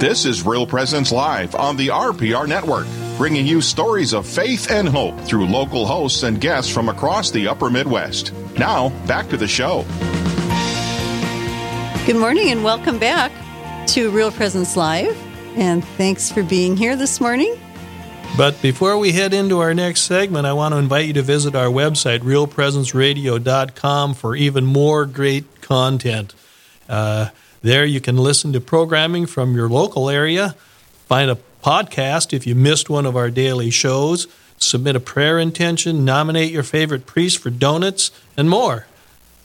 This is Real Presence Live on the RPR Network, bringing you stories of faith and hope through local hosts and guests from across the upper Midwest. Now, back to the show. Good morning and welcome back to Real Presence Live. And thanks for being here this morning. But before we head into our next segment, I want to invite you to visit our website, realpresenceradio.com, for even more great content. Uh, there you can listen to programming from your local area, find a podcast if you missed one of our daily shows, submit a prayer intention, nominate your favorite priest for donuts, and more.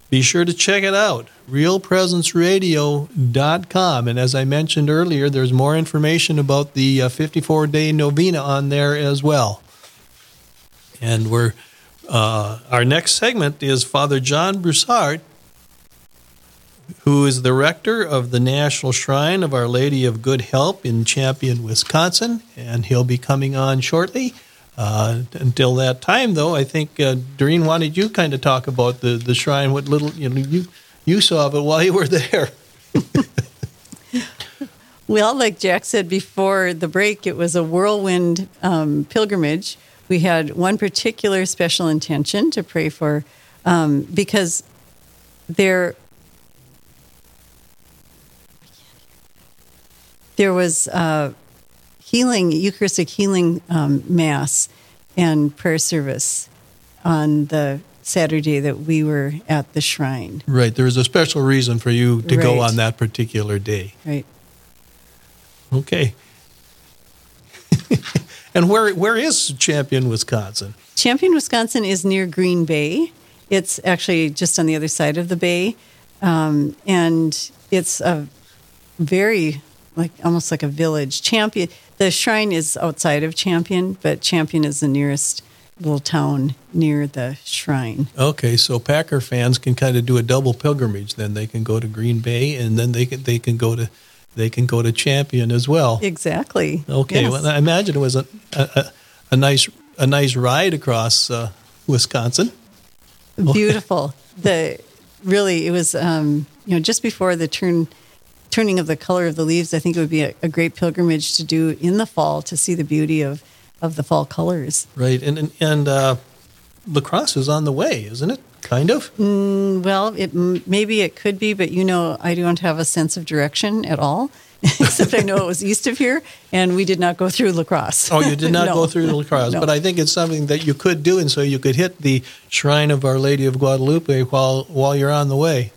Be sure to check it out, realpresenceradio.com. And as I mentioned earlier, there's more information about the 54 uh, day novena on there as well. And we're uh, our next segment is Father John Broussard who is the rector of the National Shrine of Our Lady of Good Help in Champion, Wisconsin, and he'll be coming on shortly. Uh, until that time, though, I think uh, Doreen, don't you kind of talk about the, the shrine? What little you know you you saw of it while you were there? well, like Jack said before the break, it was a whirlwind um, pilgrimage. We had one particular special intention to pray for um, because there there was uh, healing, Eucharistic healing um, mass and prayer service on the Saturday that we were at the shrine. Right. There was a special reason for you to right. go on that particular day. Right. Okay. and where where is Champion, Wisconsin? Champion, Wisconsin is near Green Bay. It's actually just on the other side of the bay, um, and it's a very like almost like a village. Champion. The shrine is outside of Champion, but Champion is the nearest little town near the shrine. Okay, so Packer fans can kind of do a double pilgrimage. Then they can go to Green Bay, and then they can they can go to they can go to Champion as well. Exactly. Okay. Yes. Well, I imagine it was a a, a nice a nice ride across uh, Wisconsin. Beautiful. the really it was um, you know just before the turn turning of the color of the leaves, I think it would be a, a, great pilgrimage to do in the fall to see the beauty of, of the fall colors. Right, and and, and uh, La Crosse is on the way, isn't it? Kind of. Mm, well, it maybe it could be, but you know, I don't have a sense of direction at all. Except I know it was east of here, and we did not go through La Crosse. Oh, you did not no. go through La Crosse, no. but I think it's something that you could do, and so you could hit the Shrine of Our Lady of Guadalupe while while you're on the way.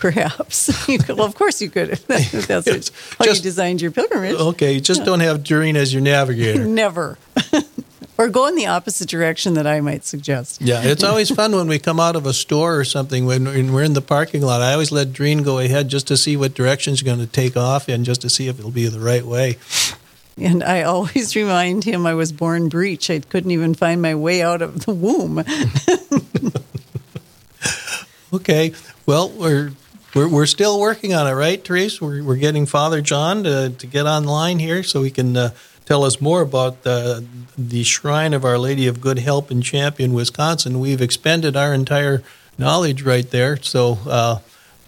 Perhaps. You could, well, of course you could. That's how just, you designed your pilgrimage. Okay, just yeah. don't have Doreen as your navigator. Never. or go in the opposite direction that I might suggest. Yeah, it's always fun when we come out of a store or something when we're in the parking lot. I always let Doreen go ahead just to see what direction she's going to take off and just to see if it'll be the right way. And I always remind him I was born breech. I couldn't even find my way out of the womb. okay. Well, we're we're, we're still working on it, right, Therese? We're, we're getting Father John to, to get online here so he can uh, tell us more about uh, the Shrine of Our Lady of Good Help in Champion, Wisconsin. We've expended our entire knowledge right there, so uh,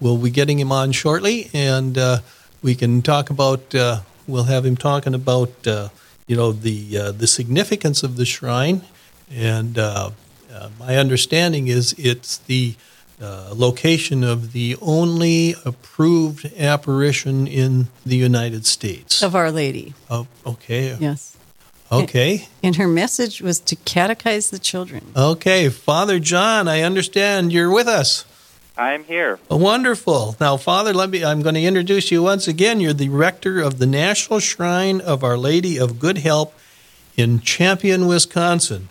we'll be getting him on shortly, and uh, we can talk about. Uh, we'll have him talking about uh, you know the the significance of the shrine, and my understanding is it's the uh, location of the only approved apparition in the United States of Our Lady. Oh, okay. Yes. Okay. And her message was to catechize the children. Okay, Father John, I understand you're with us. I'm here. Oh, wonderful. Now, Father, let me I'm going to introduce you once again. You're the rector of the National Shrine of Our Lady of Good Help in Champion, Wisconsin.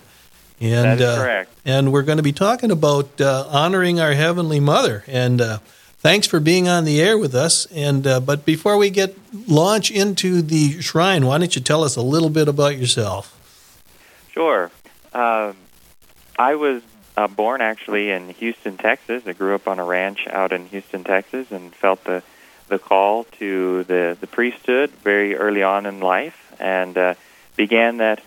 And, that is uh, correct. And we're going to be talking about uh, honoring our Heavenly Mother. And uh, thanks for being on the air with us. And uh, but before we get launch into the shrine, why don't you tell us a little bit about yourself? Sure. Um, I was uh, born actually in Houston, Texas. I grew up on a ranch out in Houston, Texas, and felt the the call to the the priesthood very early on in life, and uh, began that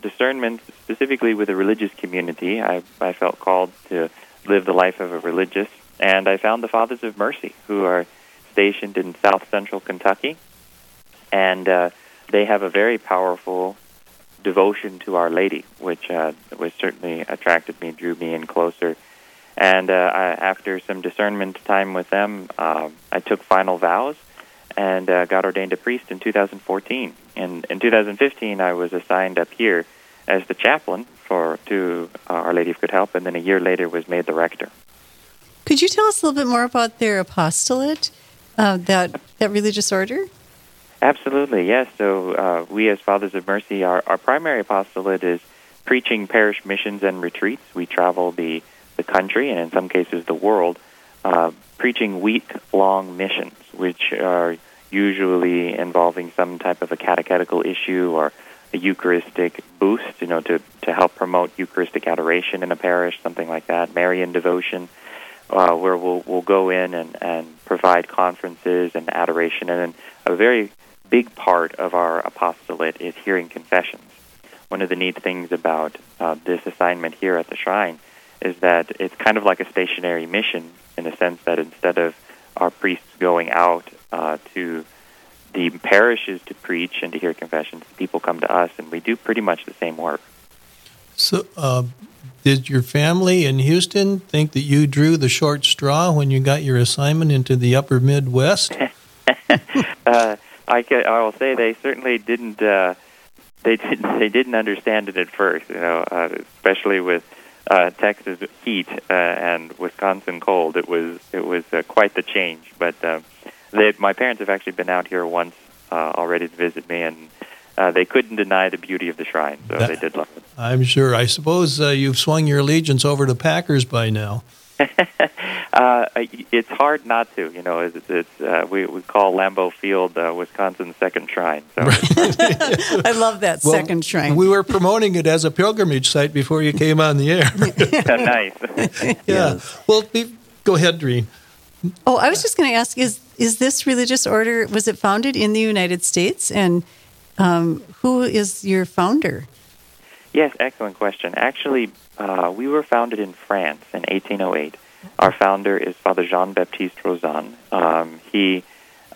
discernment specifically with a religious community. I, I felt called to live the life of a religious, and I found the Fathers of Mercy, who are stationed in south central Kentucky. and uh, they have a very powerful devotion to Our Lady, which uh, which certainly attracted me, drew me in closer. And uh, I, after some discernment time with them, uh, I took final vows and uh, got ordained a priest in 2014. And in 2015, I was assigned up here as the chaplain for to uh, Our Lady of Good Help, and then a year later was made the rector. Could you tell us a little bit more about their apostolate, uh, that that religious order? Absolutely, yes. So uh, we, as Fathers of Mercy, our, our primary apostolate is preaching parish missions and retreats. We travel the the country and in some cases the world, uh, preaching week-long missions, which are usually involving some type of a catechetical issue or a Eucharistic boost, you know, to, to help promote Eucharistic adoration in a parish, something like that, Marian devotion, uh, where we'll, we'll go in and, and provide conferences and adoration. And then a very big part of our apostolate is hearing confessions. One of the neat things about uh, this assignment here at the shrine is that it's kind of like a stationary mission in the sense that instead of our priests going out uh, to the parishes to preach and to hear confessions, people come to us and we do pretty much the same work. So, uh, did your family in Houston think that you drew the short straw when you got your assignment into the upper Midwest? uh, I, can, I will say they certainly didn't. Uh, they didn't. They didn't understand it at first. You know, uh, especially with uh, Texas heat uh, and Wisconsin cold. It was it was uh, quite the change. But uh, they, my parents have actually been out here once uh, already to visit me, and uh, they couldn't deny the beauty of the shrine. So That- they did love it. I'm sure. I suppose uh, you've swung your allegiance over to Packers by now. Uh, it's hard not to. You know, it's, it's uh, we we call Lambeau Field uh, Wisconsin's second shrine. So I love that Well, second shrine. We were promoting it as a pilgrimage site before you came on the air. nice. yeah. Well, be, go ahead, Doreen. oh, I was just going to ask: is is this religious order was it founded in the United States, and um, who is your founder? Yes, excellent question. Actually, uh, we were founded in France in 1808. Our founder is Father Jean Baptiste Rauzan. Um, he,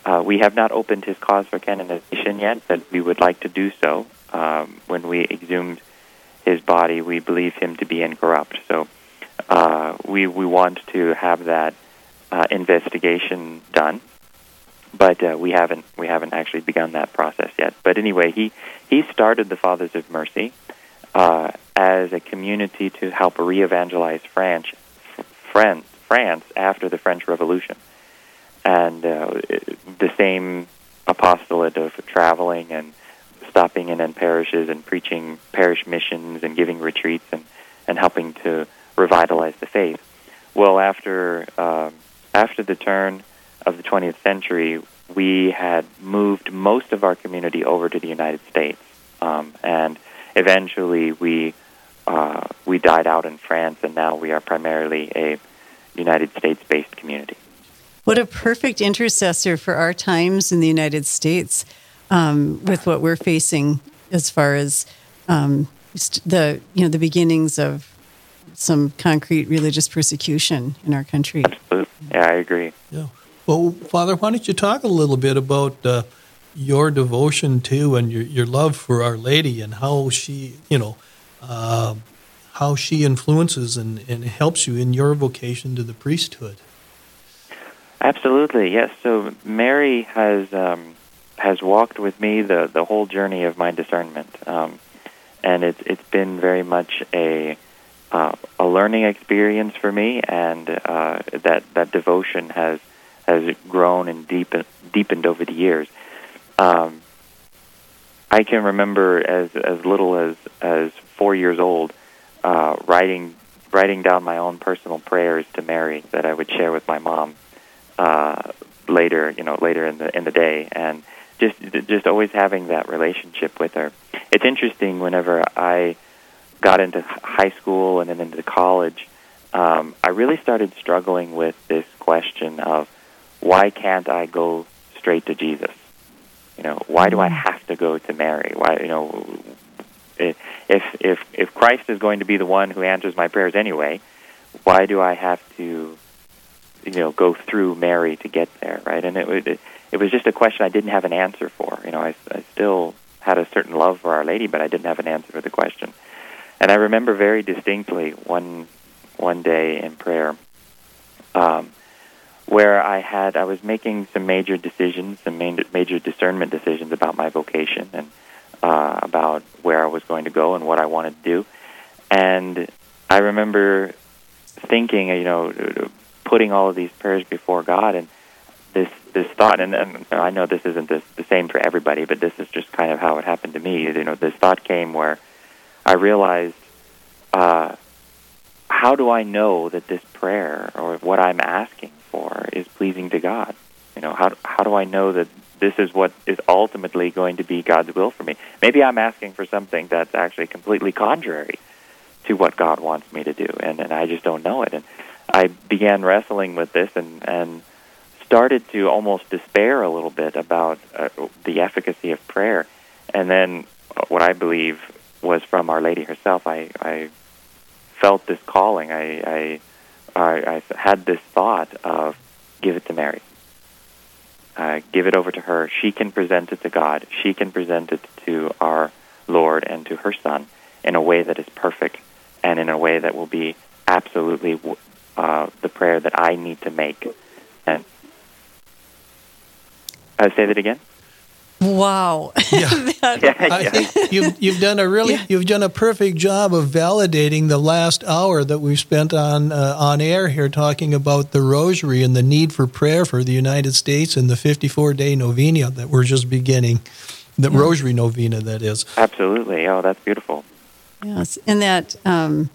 uh, we have not opened his cause for canonization yet, but we would like to do so. Um, when we exhumed his body, we believe him to be incorrupt. So uh, we we want to have that uh, investigation done, but uh, we haven't we haven't actually begun that process yet. But anyway, he he started the Fathers of Mercy uh, as a community to help re-evangelize France, France, France after the French Revolution, and uh, the same apostolate of traveling and stopping in in parishes and preaching parish missions and giving retreats and, and helping to revitalize the faith. Well, after um, after the turn of the 20th century, we had moved most of our community over to the United States, um, and eventually we uh, we died out in France, and now we are primarily a United States-based community. What a perfect intercessor for our times in the United States, um, with what we're facing as far as um, st- the you know the beginnings of some concrete religious persecution in our country. Absolutely, yeah, I agree. Yeah. Well, Father, why don't you talk a little bit about uh, your devotion to and your, your love for Our Lady and how she, you know, uh, how she influences and, and helps you in your vocation to the priesthood. Absolutely, yes. So Mary has um, has walked with me the the whole journey of my discernment, um, and it's it's been very much a uh, a learning experience for me, and uh, that that devotion has has grown and deepened deepened over the years. Um, I can remember as as little as as four years old, uh, writing writing down my own personal prayers to Mary that I would share with my mom uh, later, you know, later in the in the day, and just just always having that relationship with her. It's interesting whenever I got into high school and then into college, um, I really started struggling with this question of why can't I go straight to Jesus? You know, why do I have to go to Mary? Why, you know, if if if Christ is going to be the one who answers my prayers anyway, why do I have to, you know, go through Mary to get there, right? And it was it, it was just a question I didn't have an answer for, You know, I, I still had a certain love for Our Lady, but I didn't have an answer for the question. And I remember very distinctly one one day in prayer um, where I had I was making some major decisions, some major discernment decisions about my vocation and uh, about where I was going to go and what I wanted to do. And I remember thinking, you know, putting all of these prayers before God and this this thought, and, and I know this isn't this, the same for everybody, but this is just kind of how it happened to me. You know, this thought came where I realized, uh, how do I know that this prayer or what I'm asking for is pleasing to God? You know, how how do I know that this is what is ultimately going to be God's will for me? Maybe I'm asking for something that's actually completely contrary to what God wants me to do, and, and I just don't know it. And I began wrestling with this and and started to almost despair a little bit about uh, the efficacy of prayer. And then what I believe was from Our Lady herself. I, I felt this calling. I, I, I, I had this thought of give it to Mary. Uh, give it over to her. She can present it to God. She can present it to our Lord and to her Son in a way that is perfect and in a way that will be absolutely uh, the prayer that I need to make. And uh, say that again. Wow. Yeah. Yeah, I think you've you've done a really Yeah. you've done a perfect job of validating the last hour that we've spent on uh, on air here talking about the Rosary and the need for prayer for the United States and the 54 day novena that we're just beginning, the Rosary novena that is. Absolutely. Oh, that's beautiful. Yes, and that um,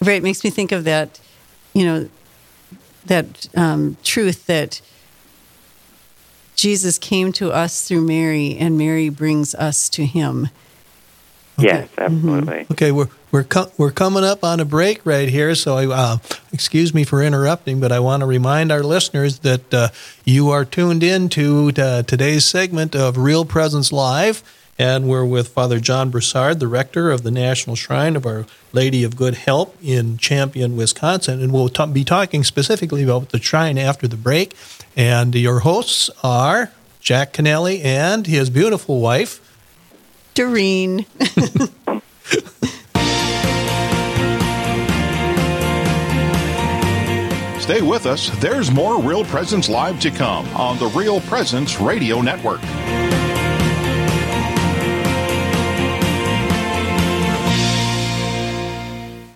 right makes me think of that, you know, that um, truth that Jesus came to us through Mary, and Mary brings us to Him. Yes, absolutely. Okay, we're we're co- we're coming up on a break right here, so I, uh, excuse me for interrupting, but I want to remind our listeners that uh, you are tuned in to uh, today's segment of Real Presence Live, and we're with Father John Broussard, the rector of the National Shrine of Our Lady of Good Help in Champion, Wisconsin, and we'll ta- be talking specifically about the shrine after the break. And your hosts are Jack Kennelly and his beautiful wife. Doreen. Stay with us. There's more Real Presence Live to come on the Real Presence Radio Network.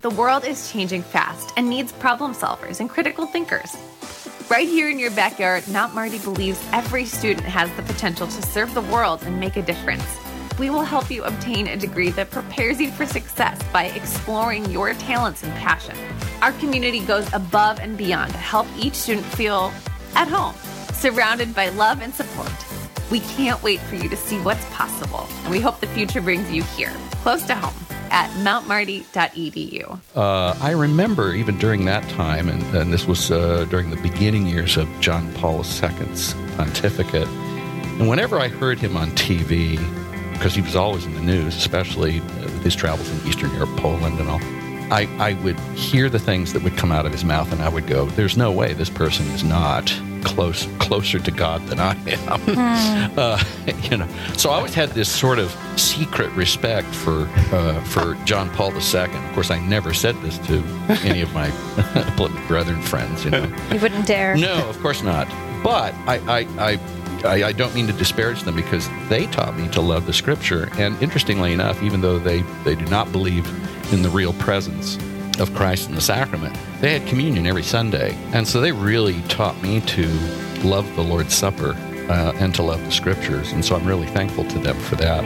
The world is changing fast and needs problem solvers and critical thinkers. Right here in your backyard, Mount Marty believes every student has the potential to serve the world and make a difference. We will help you obtain a degree that prepares you for success by exploring your talents and passion. Our community goes above and beyond to help each student feel at home, surrounded by love and support. We can't wait for you to see what's possible, and we hope the future brings you here, close to home, at mountmarty.edu. uh, I remember even during that time, and, and this was uh, during the beginning years of John Paul II's pontificate, and whenever I heard him on TV, because he was always in the news, especially uh, with his travels in Eastern Europe, Poland, and all, I, I would hear the things that would come out of his mouth, and I would go, "There's no way this person is not close closer to God than I am." uh, you know, so I always had this sort of secret respect for uh, for John Paul II. Of course, I never said this to any of my brethren friends. You know, You wouldn't dare. no, of course not. But I, I, I, I, I don't mean to disparage them because they taught me to love the Scripture. And interestingly enough, even though they, they do not believe in the real presence of Christ in the sacrament, they had communion every Sunday. And so they really taught me to love the Lord's Supper uh, and to love the Scriptures. And so I'm really thankful to them for that.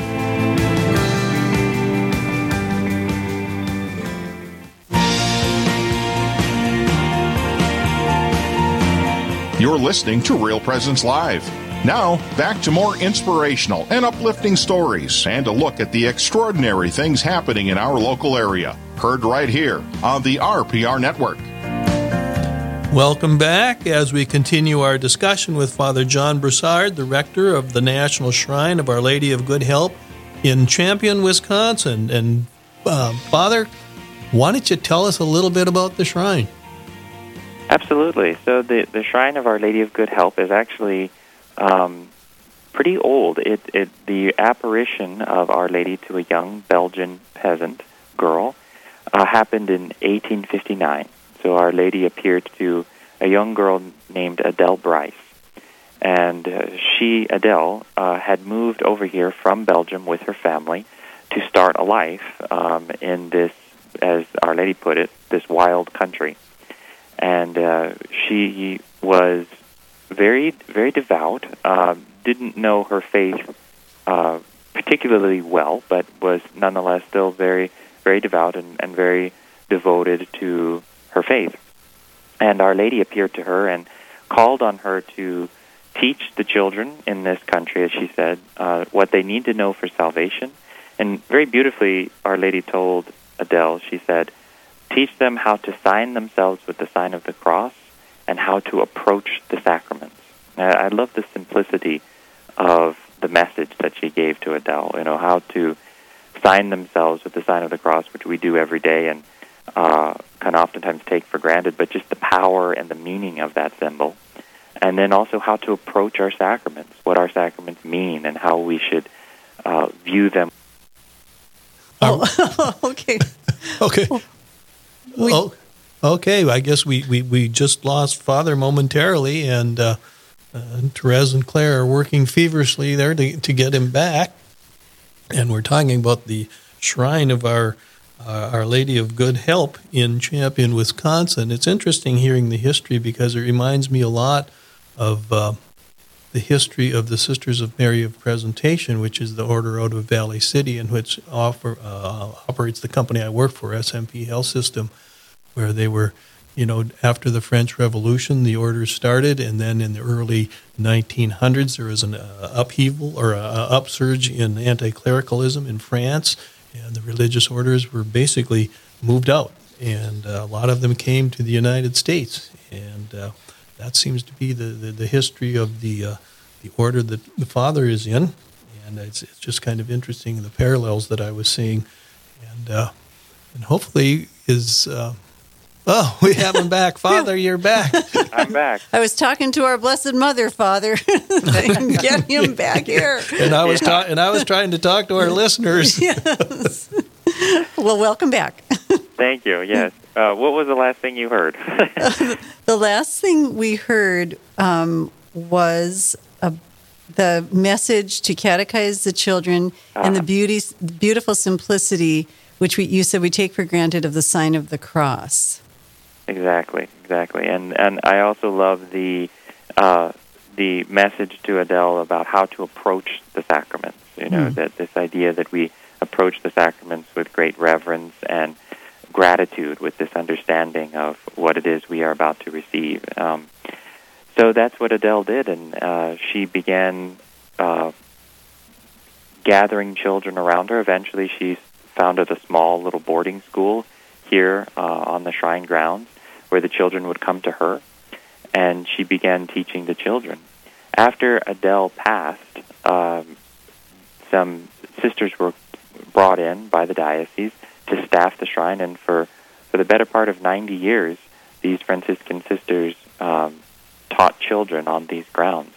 You're listening to Real Presence Live. Now, back to more inspirational and uplifting stories and a look at the extraordinary things happening in our local area. Heard right here on the RPR Network. Welcome back as we continue our discussion with Father John Broussard, the rector of the National Shrine of Our Lady of Good Help in Champion, Wisconsin. And uh, Father, why don't you tell us a little bit about the shrine? Absolutely. So the the Shrine of Our Lady of Good Help is actually um, pretty old. It, it the apparition of Our Lady to a young Belgian peasant girl uh, happened in 1859. So Our Lady appeared to a young girl named Adele Brise. And uh, she, Adele, uh, had moved over here from Belgium with her family to start a life um, in this, as Our Lady put it, this wild country. And uh, she was very, very devout, uh, didn't know her faith uh, particularly well, but was nonetheless still very, very devout and, and very devoted to her faith. And Our Lady appeared to her and called on her to teach the children in this country, as she said, uh, what they need to know for salvation. And very beautifully, Our Lady told Adele, she said, teach them how to sign themselves with the sign of the cross and how to approach the sacraments. I, I love the simplicity of the message that she gave to Adele, you know, how to sign themselves with the sign of the cross, which we do every day, and uh, can oftentimes take for granted, but just the power and the meaning of that symbol. And then also how to approach our sacraments, what our sacraments mean, and how we should uh, view them. Oh, okay. Okay. We- oh, okay. I guess we, we, we just lost Father momentarily, and uh, uh, Therese and Claire are working feverishly there to, to get him back. And we're talking about the shrine of our uh, Our Lady of Good Help in Champion, Wisconsin. It's interesting hearing the history because it reminds me a lot of uh, the history of the Sisters of Mary of Presentation, which is the order out of Valley City, and which offer, uh, operates the company I work for, SMP Health System, where they were, you know, after the French Revolution, the order started, and then in the early 1900s, there was an uh, upheaval or a, a upsurge in anti-clericalism in France, and the religious orders were basically moved out, and uh, a lot of them came to the United States, and uh, that seems to be the, the, the history of the uh, the order that the father is in, and it's, it's just kind of interesting the parallels that I was seeing, and uh, and hopefully is uh, oh we have him back, Father, you're back. I'm back. I was talking to our Blessed Mother, Father. Get him back here. and I was ta- and I was trying to talk to our listeners. Yes. well, welcome back. Thank you. Yes. Uh, what was the last thing you heard? The last thing we heard um, was a, the message to catechize the children and the beauty, beautiful simplicity, which we, you said we take for granted, of the sign of the cross. Exactly, exactly, and and I also love the uh, the message to Adele about how to approach the sacraments. You know Mm. that this idea that we approach the sacraments with great reverence and gratitude, with this understanding of what it is we are about to receive. Um, so that's what Adele did, and uh, she began uh, gathering children around her. Eventually, she founded a small little boarding school here uh, on the shrine grounds where the children would come to her, and she began teaching the children. After Adele passed, um, some sisters were brought in by the diocese to staff the shrine, and for, for the better part of 90 years, these Franciscan sisters um, taught children on these grounds.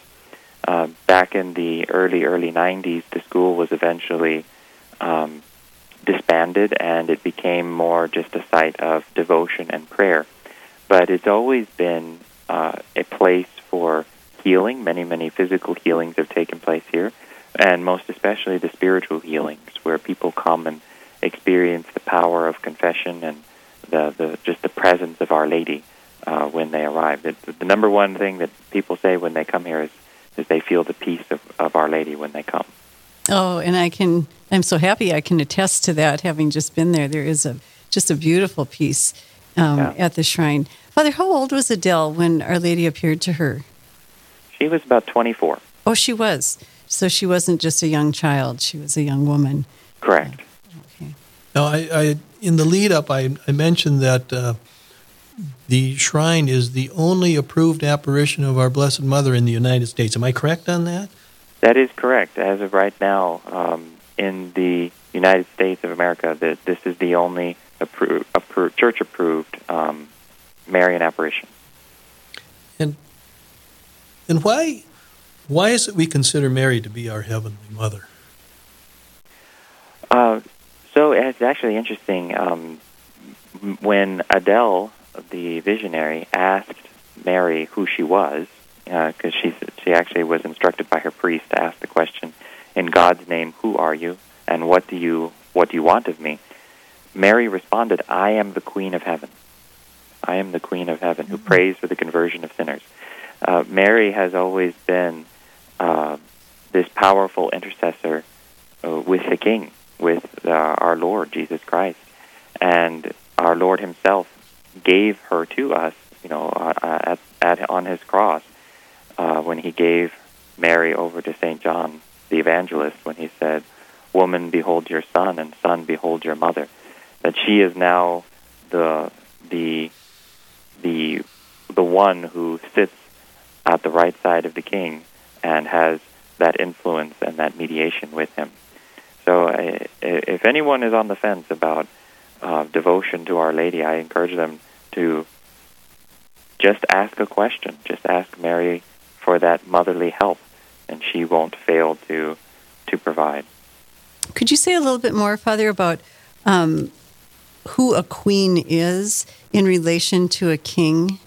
Uh, back in the early, early 90s, the school was eventually um, disbanded and it became more just a site of devotion and prayer. But it's always been uh, a place for healing. Many, many physical healings have taken place here, and most especially the spiritual healings, where people come and experience the power of confession and the, the just the presence of Our Lady uh, when they arrive. The, the number one thing that people say when they come here is, is they feel the peace of, of Our Lady when they come. Oh, and I can, I'm so happy I can attest to that, having just been there. There is a just a beautiful piece um, Yeah. at the shrine. Father, how old was Adele when Our Lady appeared to her? She was about 24. Oh, she was. So she wasn't just a young child; she was a young woman. Correct. Okay. Now, I, I in the lead up, I, I mentioned that uh, the shrine is the only approved apparition of our Blessed Mother in the United States. Am I correct on that? That is correct. As of right now, um, in the United States of America, that this is the only appro- appro- church-approved um, Marian apparition. And and why why is it we consider Mary to be our heavenly mother? Uh, so it's actually interesting. Um, when Adele, the visionary, asked Mary who she was, because she she actually was instructed by her priest to ask the question, "In God's name, who are you, and what do you what do you want of me?" Mary responded, "I am the Queen of Heaven. I am the Queen of Heaven who prays for the conversion of sinners." Uh, Mary has always been uh, this powerful intercessor uh, with the King, with uh, our Lord Jesus Christ, and our Lord Himself gave her to us, you know, uh, at, at on His cross uh, when He gave Mary over to Saint John the Evangelist when He said, "Woman, behold your son, and son, behold your mother." That she is now the the the the one who sits at the right side of the king and has that influence and that mediation with him. So, uh, if anyone is on the fence about uh, devotion to Our Lady, I encourage them to just ask a question. Just ask Mary for that motherly help, and she won't fail to to provide. Could you say a little bit more, Father, about um, who a queen is in relation to a king?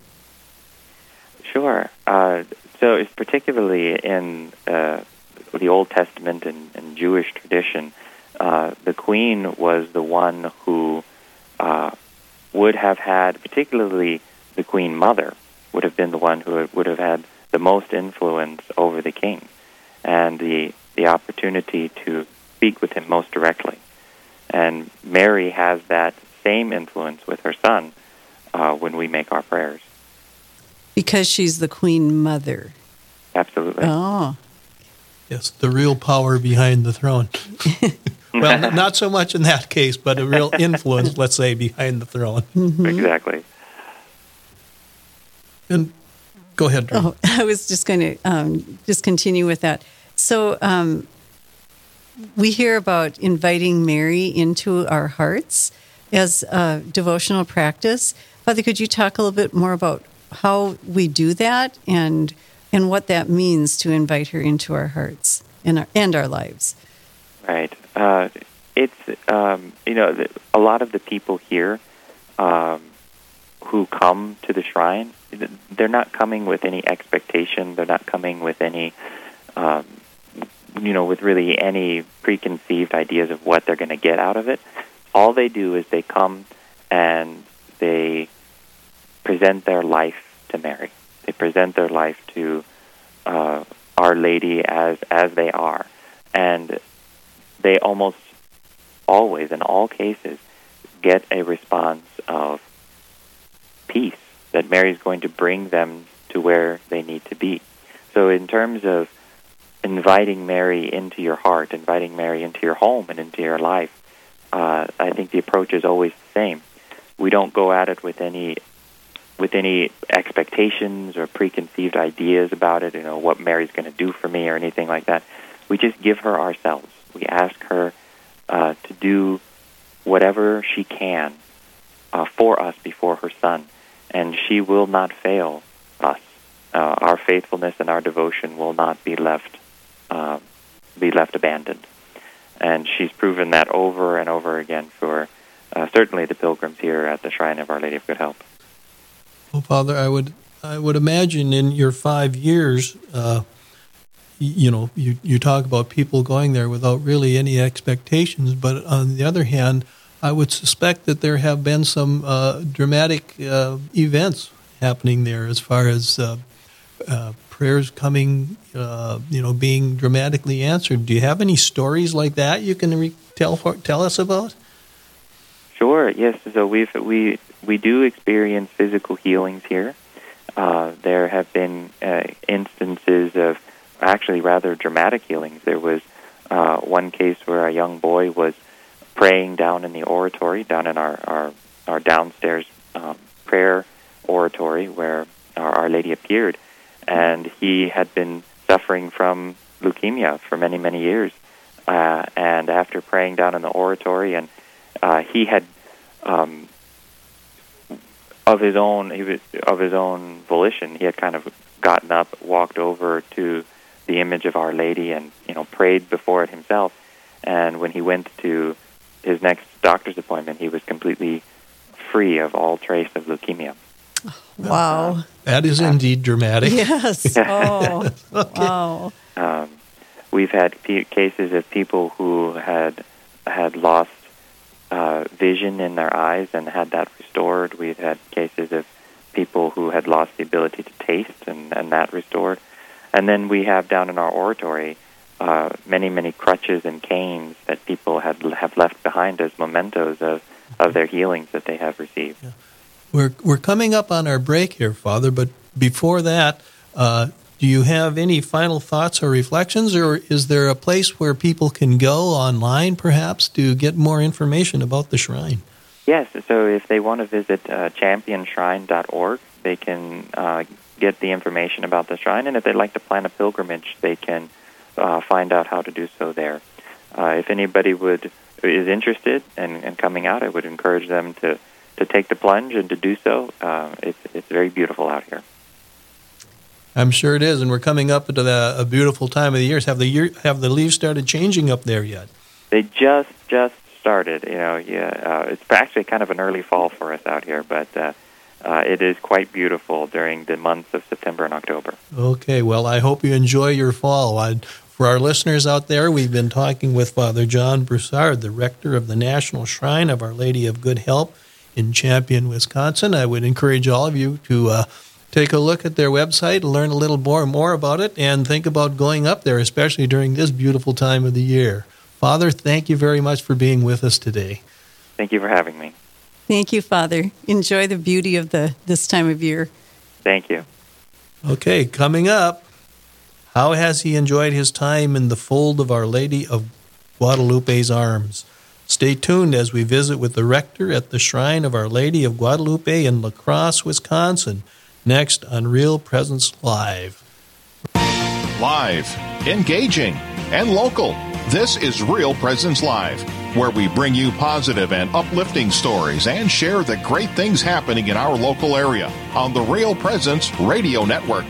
Sure. Uh, so, it's particularly in uh, the Old Testament and, and Jewish tradition, uh, the queen was the one who uh, would have had, particularly the queen mother, would have been the one who would have had the most influence over the king and the the opportunity to speak with him most directly. And Mary has that same influence with her son uh, when we make our prayers. Because she's the queen mother. Absolutely. Oh, Yes, the real power behind the throne. well, not so much in that case, but a real influence, let's say, behind the throne. Exactly. And go ahead, Drew. oh, I was just going to um, just continue with that. So um, we hear about inviting Mary into our hearts as a devotional practice. Father, could you talk a little bit more about how we do that and and what that means to invite her into our hearts and our and our lives? Right. Uh, it's um, you know a lot of the people here um, who come to the shrine, they're not coming with any expectation. They're not coming with any, um, you know, with really any preconceived ideas of what they're going to get out of it. All they do is they come and they present their life to Mary. They present their life to uh, Our Lady as as they are, and they almost always, in all cases, get a response of peace that Mary's going to bring them to where they need to be. So, in terms of inviting Mary into your heart, inviting Mary into your home and into your life, uh, I think the approach is always the same. We don't go at it with any with any expectations or preconceived ideas about it, you know, what Mary's going to do for me or anything like that. We just give her ourselves. We ask her uh, to do whatever she can uh, for us before her Son, and she will not fail us. Uh, our faithfulness and our devotion will not be left uh, be left abandoned, and she's proven that over and over again for uh, certainly the pilgrims here at the Shrine of Our Lady of Good Help. Well, Father, I would I would imagine in your five years, uh, you know, you you talk about people going there without really any expectations, but on the other hand, I would suspect that there have been some uh, dramatic uh, events happening there as far as uh, uh, prayers coming, uh, you know, being dramatically answered. Do you have any stories like that you can re- tell for, tell us about? Sure. Yes. So we've we we do experience physical healings here. Uh, there have been uh, instances of actually rather dramatic healings. There was uh, one case where a young boy was praying down in the oratory, down in our our, our downstairs um, prayer oratory where our, our Lady appeared, and he had been suffering from leukemia for many many years. Uh, and after praying down in the oratory, and uh, he had um, of his own he was of his own volition, he had kind of gotten up, walked over to the image of Our Lady, and you know prayed before it himself. And when he went to his next doctor's appointment, he was completely free of all trace of leukemia. Wow. That is indeed dramatic. Yes. Oh, wow. Um, we've had p- cases of people who had had lost uh, vision in their eyes and had that restored. We've had cases of people who had lost the ability to taste and, and that restored. And then we have down in our oratory uh, many, many crutches and canes that people had have left behind as mementos of, of their healings that they have received. We're we're coming up on our break here, Father. But before that, uh, do you have any final thoughts or reflections, or is there a place where people can go online, perhaps, to get more information about the shrine? Yes, so if they want to visit uh, championshrine.org, they can uh, get the information about the shrine, and if they'd like to plan a pilgrimage, they can uh, find out how to do so there. Uh, if anybody would is interested in, in coming out, I would encourage them to, to take the plunge and to do so. Uh, it's it's very beautiful out here. I'm sure it is, and we're coming up into the, a beautiful time of the year. Have the year, have the leaves started changing up there yet? They just just started. You know, yeah, uh, it's actually kind of an early fall for us out here, but uh, uh, it is quite beautiful during the months of September and October. Okay, well, I hope you enjoy your fall. i for our listeners out there, we've been talking with Father John Broussard, the rector of the National Shrine of Our Lady of Good Help in Champion, Wisconsin. I would encourage all of you to uh, take a look at their website, learn a little more more about it, and think about going up there, especially during this beautiful time of the year. Father, thank you very much for being with us today. Thank you for having me. Thank you, Father. Enjoy the beauty of the this time of year. Thank you. Okay, coming up, how has he enjoyed his time in the fold of Our Lady of Guadalupe's arms? Stay tuned as we visit with the rector at the Shrine of Our Lady of Guadalupe in La Crosse, Wisconsin, next on Real Presence Live. Live, engaging, and local. This is Real Presence Live, where we bring you positive and uplifting stories and share the great things happening in our local area on the Real Presence Radio Network.